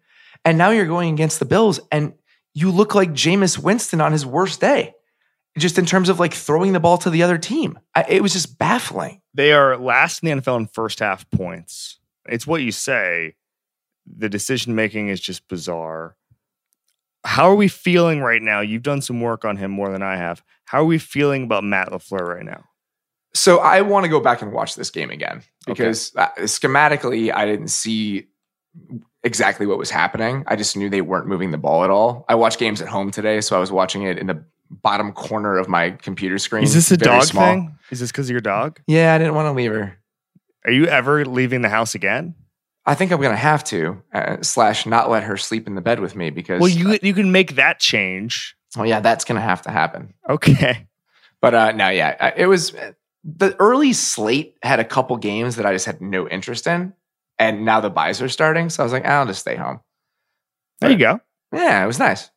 And now you're going against the Bills and you look like Jameis Winston on his worst day, just in terms of like throwing the ball to the other team. I, it was just baffling. They are last in the NFL in first half points. It's what you say. The decision making is just bizarre. How are we feeling right now? You've done some work on him more than I have. How are we feeling about Matt LaFleur right now? So I want to go back and watch this game again because uh, schematically, I didn't see exactly what was happening. I just knew they weren't moving the ball at all. I watched games at home today, so I was watching it in the bottom corner of my computer screen. Is this a dog small. thing? Is this because of your dog? Yeah, I didn't want to leave her. Are you ever leaving the house again? I think I'm going to have to uh, slash not let her sleep in the bed with me because Well, you you can make that change. oh yeah, that's going to have to happen. Okay. But uh, no, yeah, it was the early slate had a couple games that I just had no interest in, and now the buys are starting, so I was like, I'll just stay home. There you go. Yeah, it was nice.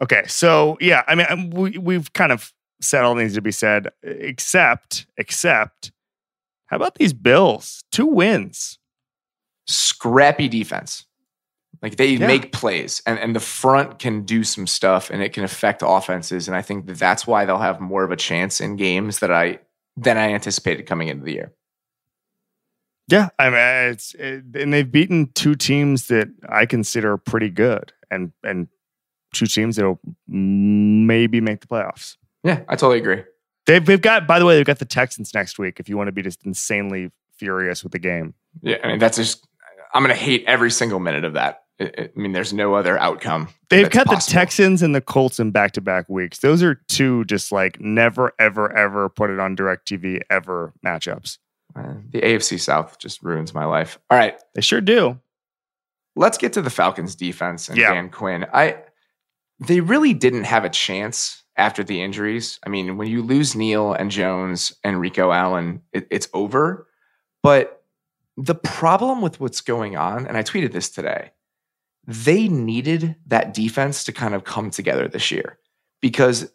Okay, so yeah, I mean, we we've kind of said all needs to be said, except except, how about these Bills? Two wins. Scrappy defense. Like they Yeah. make plays, and, and the front can do some stuff, and it can affect offenses. And I think that that's why they'll have more of a chance in games that I than I anticipated coming into the year. Yeah, I mean, it's it, and they've beaten two teams that I consider pretty good, and and two teams that'll maybe make the playoffs. Yeah, I totally agree. They've they've got by the way they've got the Texans next week. If you want to be just insanely furious with the game, Yeah, I mean that's just I'm going to hate every single minute of that. I mean, there's no other outcome. they've got possible. the Texans and the Colts in back to back weeks. Those are two just like never ever ever put it on Directv ever matchups. Uh, the AFC South just ruins my life. All right, They sure do. let's get to the Falcons defense and Yeah. Dan Quinn. I they really didn't have a chance after the injuries. I mean, when you lose Neal and Jones and Rico Allen, it, it's over. But the problem with what's going on, and I tweeted this today, they needed that defense to kind of come together this year because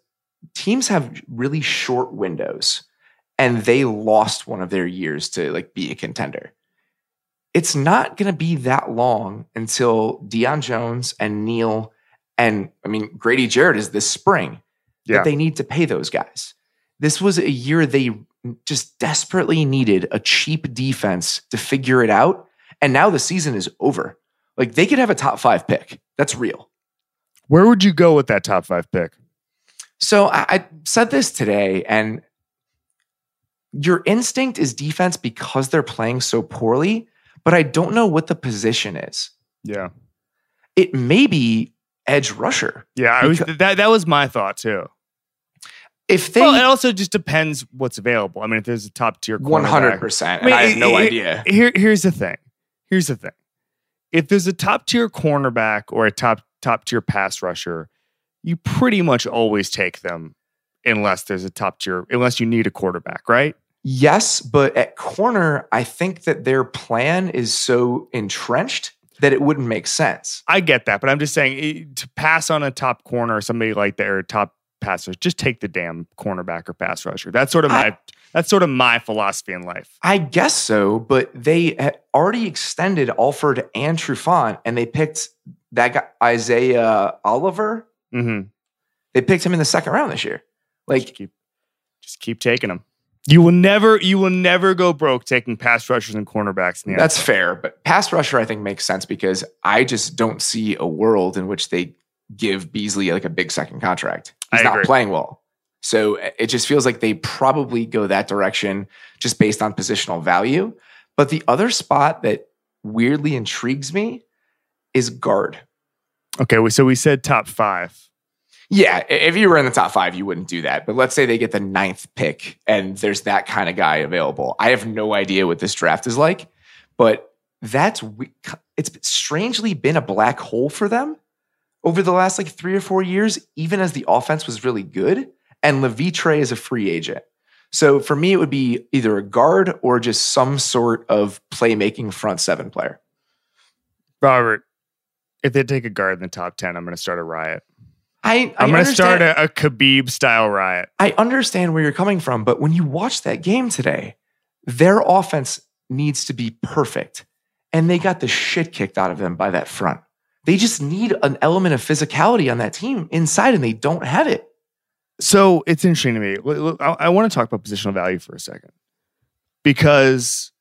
teams have really short windows and they lost one of their years to like be a contender it's not going to be that long until Deion Jones and Neal and I mean Grady Jarrett is this spring Yeah. that they need to pay those guys. This was a year they just desperately needed a cheap defense to figure it out, and now the season is over. Like they could have a top five pick. That's real. Where would you go with that top five pick? So I, I said this today, and your instinct is defense because they're playing so poorly, but I don't know what the position is. Yeah. It may be edge rusher. Yeah, I was that that was my thought too. If they well, it also just depends what's available. I mean, if there's a top tier one hundred percent, I have no idea. Here, here's the thing. Here's the thing. If there's a top tier cornerback or a top top tier pass rusher, you pretty much always take them, unless there's a top tier, unless you need a quarterback, right? Yes, but at corner, I think that their plan is so entrenched that it wouldn't make sense. I get that, but I'm just saying eh, to pass on a top corner or somebody like that or top passer, just take the damn cornerback or pass rusher. That's sort of my I- that's sort of my philosophy in life. I guess so, but they already extended Alford and Trufant, and they picked that guy Isaiah Oliver. Mm-hmm. They picked him in the second round this year. Just Like keep just keep taking them. You will never you will never go broke taking pass rushers and cornerbacks in the that's fair, but pass rusher I think makes sense because I just don't see a world in which they give Beasley like a big second contract. He's I not agree. playing well. So uh, it just feels like they probably go that direction just based on positional value. But the other spot that weirdly intrigues me is guard. Okay, so we said top five. Yeah, if you were in the top five, you wouldn't do that. But let's say they get the ninth pick and there's that kind of guy available. I have no idea what this draft is like, but that's it's strangely been a black hole for them over the last like three or four years, even as the offense was really good. And Levitre is a free agent. So for me, it would be either a guard or just some sort of playmaking front seven player. Robert, if they take a guard in the top 10, I'm going to start a riot. I, I I'm going to start a, a Khabib style riot. I understand where you're coming from, but when you watch that game today, their offense needs to be perfect. And they got the shit kicked out of them by that front. They just need an element of physicality on that team inside, and they don't have it. So it's interesting to me. Look, look, I, I want to talk about positional value for a second because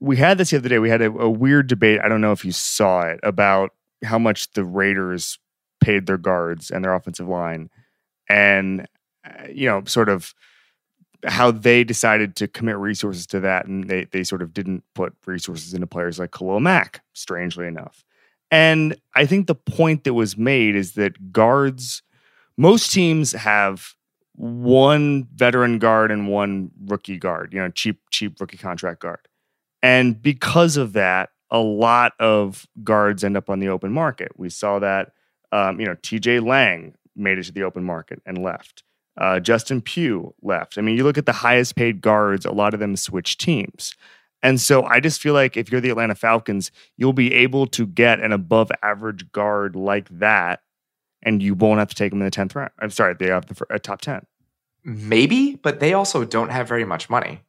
we had this the other day. We had a, a weird debate. I don't know if you saw it about how much the Raiders paid their guards and their offensive line, and uh, you know, sort of how they decided to commit resources to that, and they they sort of didn't put resources into players like Khalil Mack, strangely enough. And I think the point that was made is that guards most teams have one veteran guard and one rookie guard, you know, cheap, cheap rookie contract guard. And because of that, a lot of guards end up on the open market. We saw that, um, you know, TJ Lang made it to the open market and left. Uh, Justin Pugh left. I mean, you look at the highest paid guards, a lot of them switch teams. And so I just feel like if you're the Atlanta Falcons, you'll be able to get an above average guard like that, and you won't have to take them in the 10th round. I'm sorry, they have the uh, top 10. Maybe, but they also don't have very much money.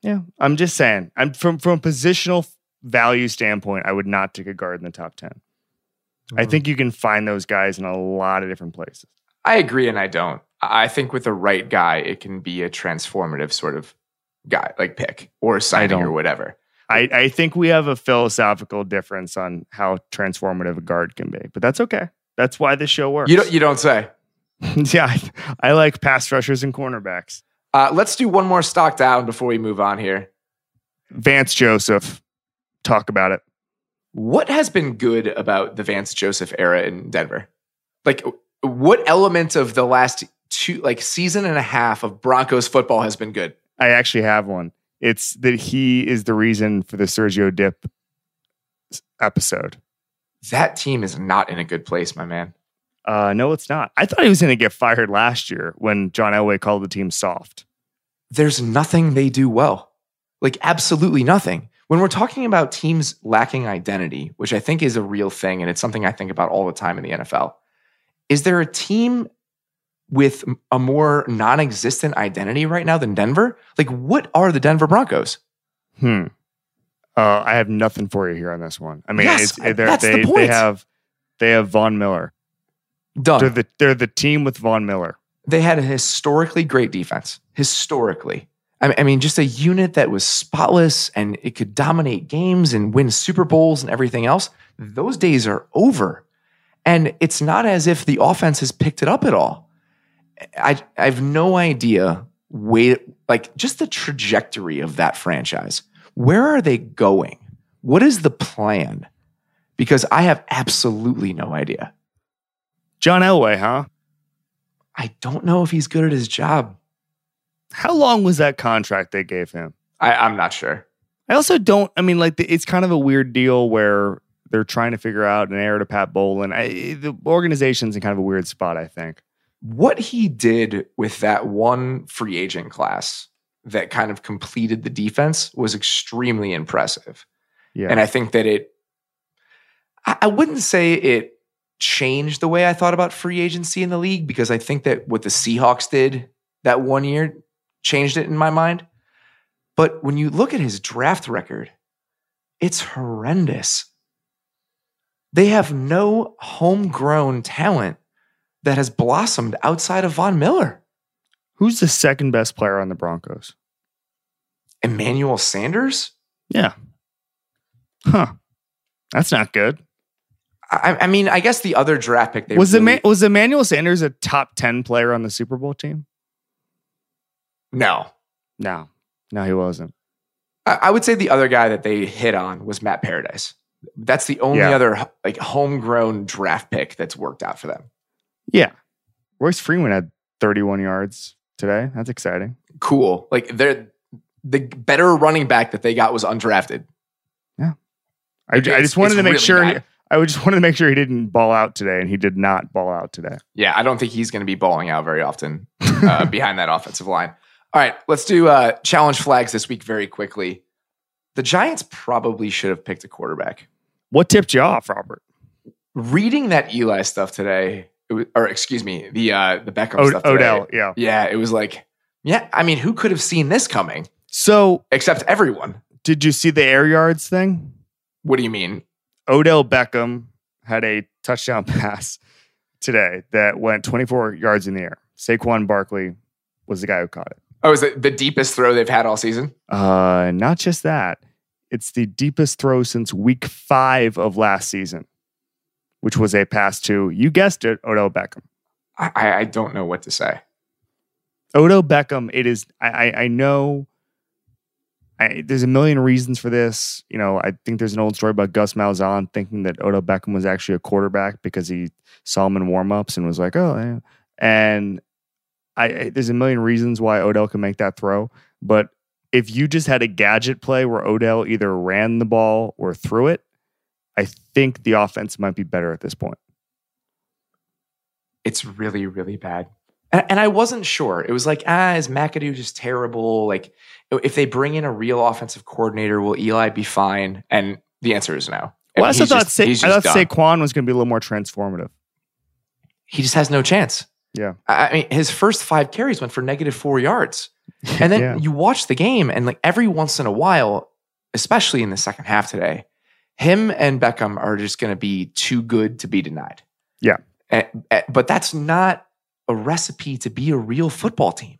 Yeah, I'm just saying. I'm from from a positional value standpoint, I would not take a guard in the top 10. I Mm. think you can find those guys in a lot of different places. I agree and I don't. I think with the right guy, it can be a transformative sort of guy, like pick or signing or whatever. I, I think we have a philosophical difference on how transformative a guard can be, but that's okay. That's why this show works. You don't, you don't say. <laughs> yeah, I, I like pass rushers and cornerbacks. Uh, let's do one more stock down before we move on here. Vance Joseph, talk about it. What has been good about the Vance Joseph era in Denver? Like, what element of the last two, like season and a half of Broncos football has been good? I actually have one. It's that he is the reason for the Sergio Dipp episode. That team is not in a good place, my man. Uh, no, it's not. I thought he was going to get fired last year when John Elway called the team soft. There's nothing they do well. Like, absolutely nothing. When we're talking about teams lacking identity, which I think is a real thing, and it's something I think about all the time in the NFL, is there a team with a more non existent identity right now than Denver? Like, what are the Denver Broncos? Hmm. Uh, I have nothing for you here on this one. I mean, Yes, it's, I- they're, that's the they they have they have Von Miller. Done. They're the they're the team with Von Miller. they had a historically great defense. Historically. I mean, just a unit that was spotless and it could dominate games and win Super Bowls and everything else. Those days are over. And it's not as if the offense has picked it up at all. I, I have no idea wait like just the trajectory of that franchise. Where are they going? What is the plan? Because I have absolutely no idea. John Elway, huh? I don't know if he's good at his job. How long was that contract they gave him? I, I'm not sure. I also don't. I mean, like the, it's kind of a weird deal where they're trying to figure out an heir to Pat Bowlen. I, the organization's in kind of a weird spot. I think. what he did with that one free agent class that kind of completed the defense was extremely impressive. Yeah. And I think that it, I, I wouldn't say it changed the way I thought about free agency in the league because I think that what the Seahawks did that one year changed it in my mind. But when you look at his draft record, it's horrendous. They have no homegrown talent that has blossomed outside of Von Miller. Who's the second best player on the Broncos? Emmanuel Sanders? Yeah. Huh. That's not good. I, I mean, I guess the other draft pick they was really, Eman- was Emmanuel Sanders a top ten player on the Super Bowl team? No. No, no, he wasn't. I, I would say the other guy that they hit on was Matt Paradis. That's the only Yeah. other like homegrown draft pick that's worked out for them. Yeah, Royce Freeman had 31 yards today. That's exciting. Cool. Like they're the better running back that they got was undrafted. Yeah. I, I just wanted to make really sure. He. I would just <laughs> wanted to make sure he didn't ball out today, and he did not ball out today. Yeah, I don't think he's going to be balling out very often <laughs> uh, behind that offensive line. All right, let's do uh, challenge flags this week very quickly. The Giants probably should have picked a quarterback. What tipped you off, Robert? Reading that Eli stuff today, it was, or excuse me, the uh, the Beckham O- stuff. Today, Odell. Yeah. Yeah, it was like, yeah. I mean, who could have seen this coming So, except everyone? did you see the air yards thing? What do you mean? Odell Beckham had a touchdown <laughs> pass today that went 24 yards in the air. Saquon Barkley was the guy who caught it. Oh, is it the deepest throw they've had all season? Uh, not just that, it's the deepest throw since week five of last season, which was a pass to, you guessed it, Odell Beckham. I, I, don't know what to say. Odell Beckham, it is. I, I, I know. I, there's a million reasons for this. You know, I think there's an old story about Gus Malzahn thinking that Odell Beckham was actually a quarterback because he saw him in warmups and was like, "Oh," yeah. and I, there's a million reasons why Odell can make that throw, but if you just had a gadget play where Odell either ran the ball or threw it, I think the offense might be better at this point. It's really, really bad. And, and I wasn't sure. It was like, ah, is McAdoo just terrible? Like, if they bring in a real offensive coordinator, will Eli be fine? And the answer is no. Well, I also thought, just- Sa- I thought done. Saquon was going to be a little more transformative. he just has no chance. Yeah. I mean, his first five carries went for negative four yards. <laughs> And then Yeah. you watch the game, and like every once in a while, especially in the second half today, him and Beckham are just going to be too good to be denied. Yeah. Eh, eh, but that's not a recipe to be a real football team.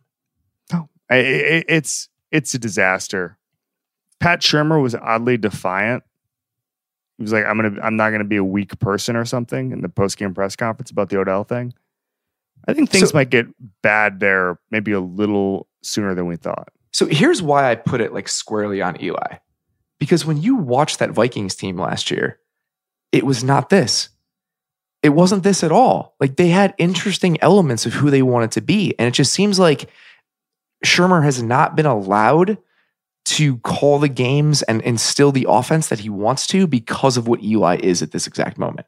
I- it's it's a disaster. Pat Shurmur was oddly defiant. He was like, "I'm gonna, I'm not gonna be a weak person or something." In the post game press conference about the Odell thing, I think things So- might get bad there, maybe a little sooner than we thought. So here's why I put it like squarely on Eli. Because when you watch that Vikings team last year, it was not this. It wasn't this at all. Like they had interesting elements of who they wanted to be. And it just seems like Shurmur has not been allowed to call the games and instill the offense that he wants to because of what Eli is at this exact moment.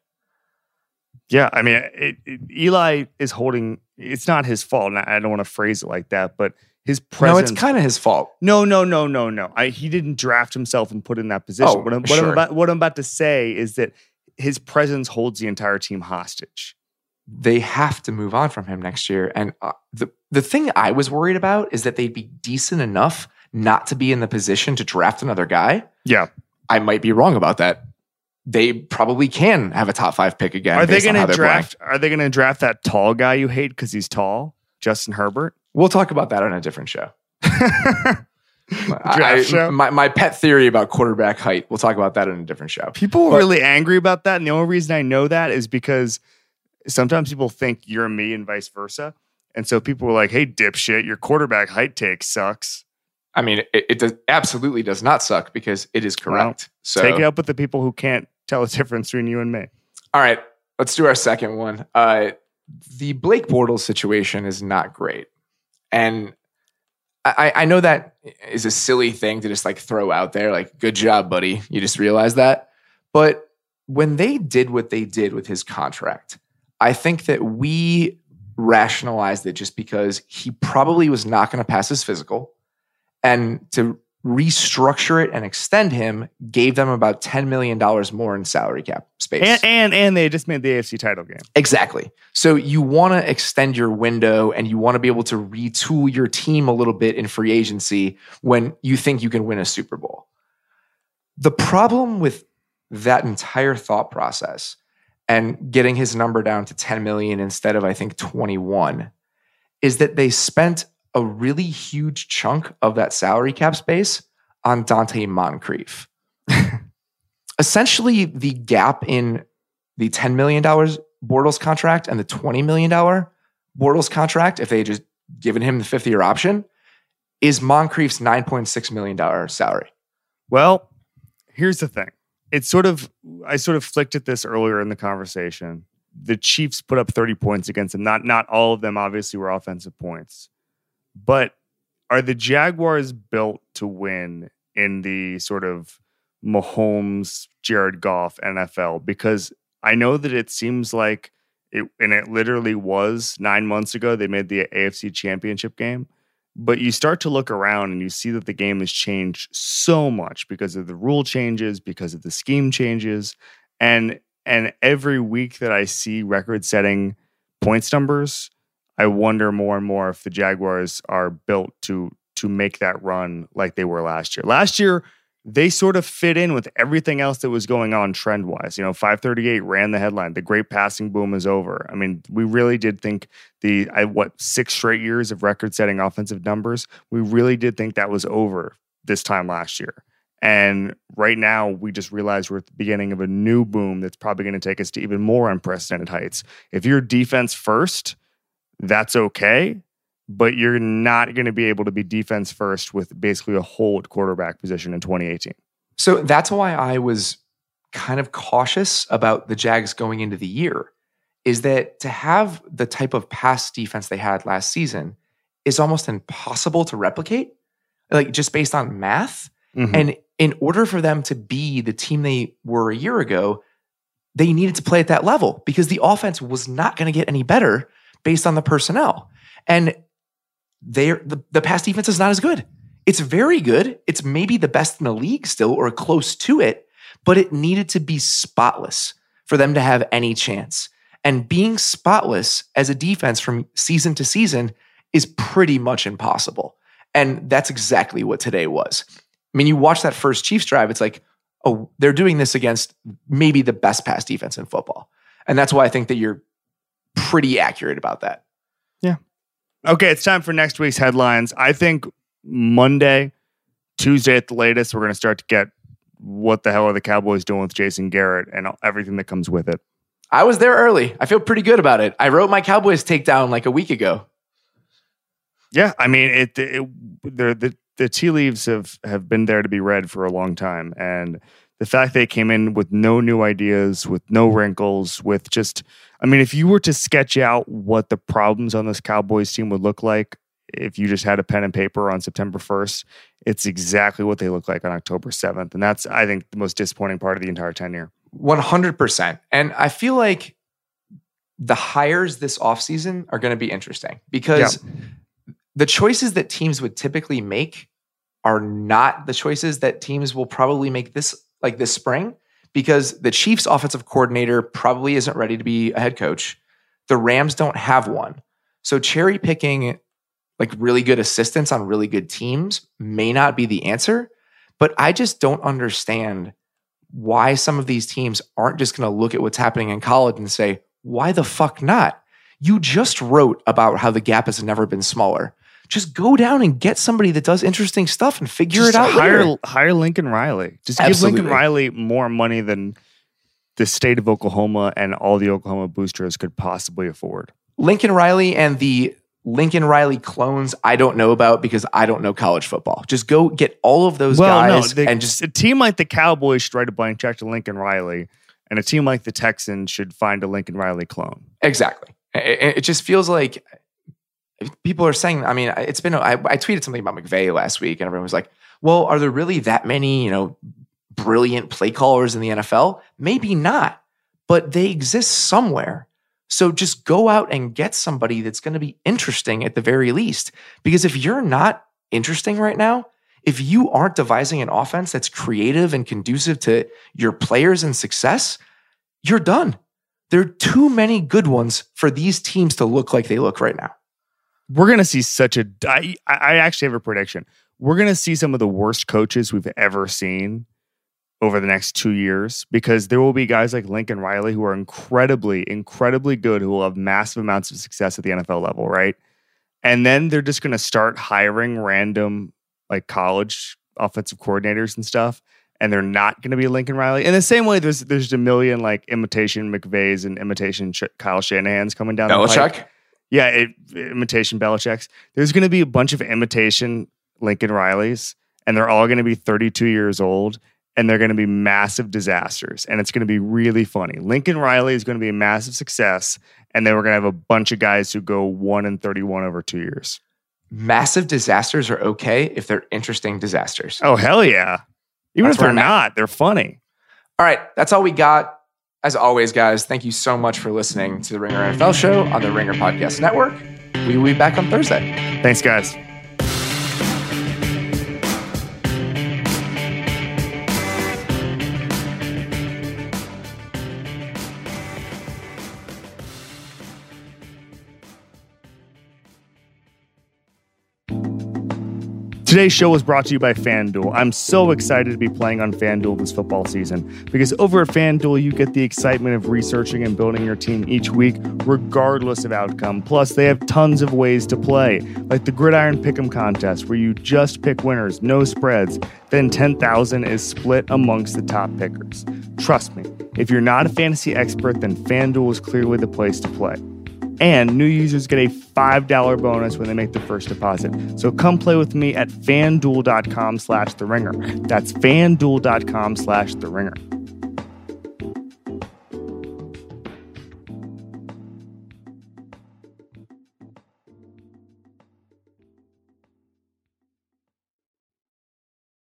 Yeah, I mean, it, it, Eli is holding. It's not his fault. And I don't want to phrase it like that, but his presence. No, it's kind of his fault. No, no, no, no, no. I, he didn't draft himself and put in that position. Oh, what, I'm, what, I'm sure. about, what I'm about to say is that his presence holds the entire team hostage. they have to move on from him next year. And uh, the the thing I was worried about is that they'd be decent enough not to be in the position to draft another guy. Yeah. I might be wrong about that. They probably can have a top five pick again. Are they going to they're playing. draft? Are they going to draft that tall guy you hate because he's tall, Justin Herbert? We'll talk about that on a different show. <laughs> Draft I- show? My, my pet theory about quarterback height. We'll talk about that in a different show. People were But- really angry about that, and the only reason I know that is because sometimes people think you're me and vice versa, and so people were like, "Hey, dipshit, your quarterback height take sucks." I mean, it, it does, absolutely does not suck because it is correct. so Take it up with the people who can't tell the difference between you and me. All right, let's do our second one. Uh, the Blake Bortles situation is not great, and I, I know that is a silly thing to just like throw out there. Like, good job, buddy. You just realized that. But when they did what they did with his contract, I think that we rationalized it just because he probably was not going to pass his physical, and to restructure it and extend him gave them about $10 million more in salary cap space. And and and they just made the AFC title game. Exactly. So you want to extend your window and you want to be able to retool your team a little bit in free agency when you think you can win a Super Bowl. The problem with that entire thought process and getting his number down to 10 million instead of I think 21 is that they spent a really huge chunk of that salary cap space on Donte Moncrief. <laughs> Essentially, the gap in the $10 million Bortles contract and the $20 million Bortles contract, if they had just given him the fifth year option, is Moncrief's $9.6 million salary. Well, here's the thing. It's sort of I sort of flicked at this earlier in the conversation. The Chiefs put up 30 points against them. Not not all of them obviously were offensive points. But are the Jaguars built to win in the sort of Mahomes, Jared Goff NFL? Because I know that it seems like it, and it literally was nine months ago, they made the AFC championship game. But you start to look around and you see that the game has changed so much because of the rule changes, because of the scheme changes. And and every week that I see record setting points numbers, I wonder more and more if the Jaguars are built to to make that run like they were last year. Last year, they sort of fit in with everything else that was going on trend wise. You know, 538 ran the headline. The great passing boom is over. I mean, we really did think the I, what six straight years of record setting offensive numbers. We really did think that was over this time last year. And right now, we just realized we're at the beginning of a new boom that's probably going to take us to even more unprecedented heights. If you're defense first, that's okay but you're not going to be able to be defense first with basically a whole at quarterback position in 2018. So that's why I was kind of cautious about the Jags going into the year is that to have the type of pass defense they had last season is almost impossible to replicate. like just based on math. Mhm. And in order for them to be the team they were a year ago, they needed to play at that level because the offense was not going to get any better based on the personnel. And they the, the pass defense is not as good. It's very good. It's maybe the best in the league still or close to it, but it needed to be spotless for them to have any chance. And being spotless as a defense from season to season is pretty much impossible. And that's exactly what today was. I mean, you watch that first Chiefs drive, it's like, oh, they're doing this against maybe the best pass defense in football. And that's why I think that you're pretty accurate about that. Yeah. Okay, it's time for next week's headlines. I think Monday, Tuesday at the latest, we're going to start to get what the hell are the Cowboys doing with Jason Garrett and everything that comes with it. I was there early. I feel pretty good about it. I wrote my Cowboys takedown like a week ago. Yeah, I mean, it, it the the the tea leaves have have been there to be read for a long time, and the fact they came in with no new ideas, with no wrinkles, with just, I mean, if you were to sketch out what the problems on this Cowboys team would look like, if you just had a pen and paper on September first, it's exactly what they look like on October seventh, and that's I think the most disappointing part of the entire tenure. 100%. And I feel like the hires this offseason are going to be interesting because the choices that teams would typically make are not the choices that teams will probably make this like this spring because the Chiefs offensive coordinator probably isn't ready to be a head coach. The Rams don't have one. So cherry picking like really good assistants on really good teams may not be the answer, but I just don't understand why some of these teams aren't just going to look at what's happening in college and say, why the fuck not? You just wrote about how the gap has never been smaller. Just go down and get somebody that does interesting stuff and figure Just it out hire later. hire Lincoln Riley. Just give Lincoln Riley more money than the state of Oklahoma and all the Oklahoma boosters could possibly afford. Lincoln Riley and the Lincoln Riley clones, I don't know about because I don't know college football. Just go get all of those guys the- and just a team like the Cowboys should write a blank check to Lincoln Riley, and a team like the Texans should find a Lincoln Riley clone. Exactly. It, it just feels like people are saying. I mean, it's been. I, I tweeted something about McVay last week, and everyone was like, "Well, are there really that many, you know, brilliant play callers in the NFL? Maybe not, but they exist somewhere. So just go out and get somebody that's going to be interesting at the very least. Because if you're not interesting right now, if you aren't devising an offense that's creative and conducive to your players and success, you're done. There are too many good ones for these teams to look like they look right now. We're gonna see such a. I, I actually have a prediction. We're gonna see some of the worst coaches we've ever seen over the next two years because there will be guys like Lincoln Riley who are incredibly, incredibly good who will have massive amounts of success at the NFL level, right? And then they're just going to start hiring random like college offensive coordinators and stuff, and they're not going to be Lincoln Riley. In the same way, there's there's a million like imitation McVays and imitation Ch- Kyle Shanahan's coming down. the pike. Yeah, it, imitation Belichick's. There's going to be a bunch of imitation Lincoln Rileys, and they're all going to be 32 years old, and they're going to be massive disasters, and it's going to be really funny. Lincoln Riley is going to be a massive success, and then we're going to have a bunch of guys who go one and 31 over two years. Massive disasters are okay if they're interesting disasters. Oh hell yeah! Even That's if they're at. not, they're funny. All right, that's all we got. As always, guys, thank you so much for listening to the Ringer NFL show on the Ringer Podcast Network. We will be back on Thursday. Thanks, guys. Today's show was brought to you by FanDuel. I'm so excited to be playing on FanDuel this football season because over at FanDuel, you get the excitement of researching and building your team each week, regardless of outcome. Plus, they have tons of ways to play, like the Gridiron Pick'em contest, where you just pick winners, no spreads. Then 10,000 is split amongst the top pickers. Trust me, if you're not a fantasy expert, then FanDuel is clearly the place to play. And new users get a $5 bonus when they make their first deposit. So come play with me at fanduel.com slash the ringer. That's fanduel.com slash the ringer.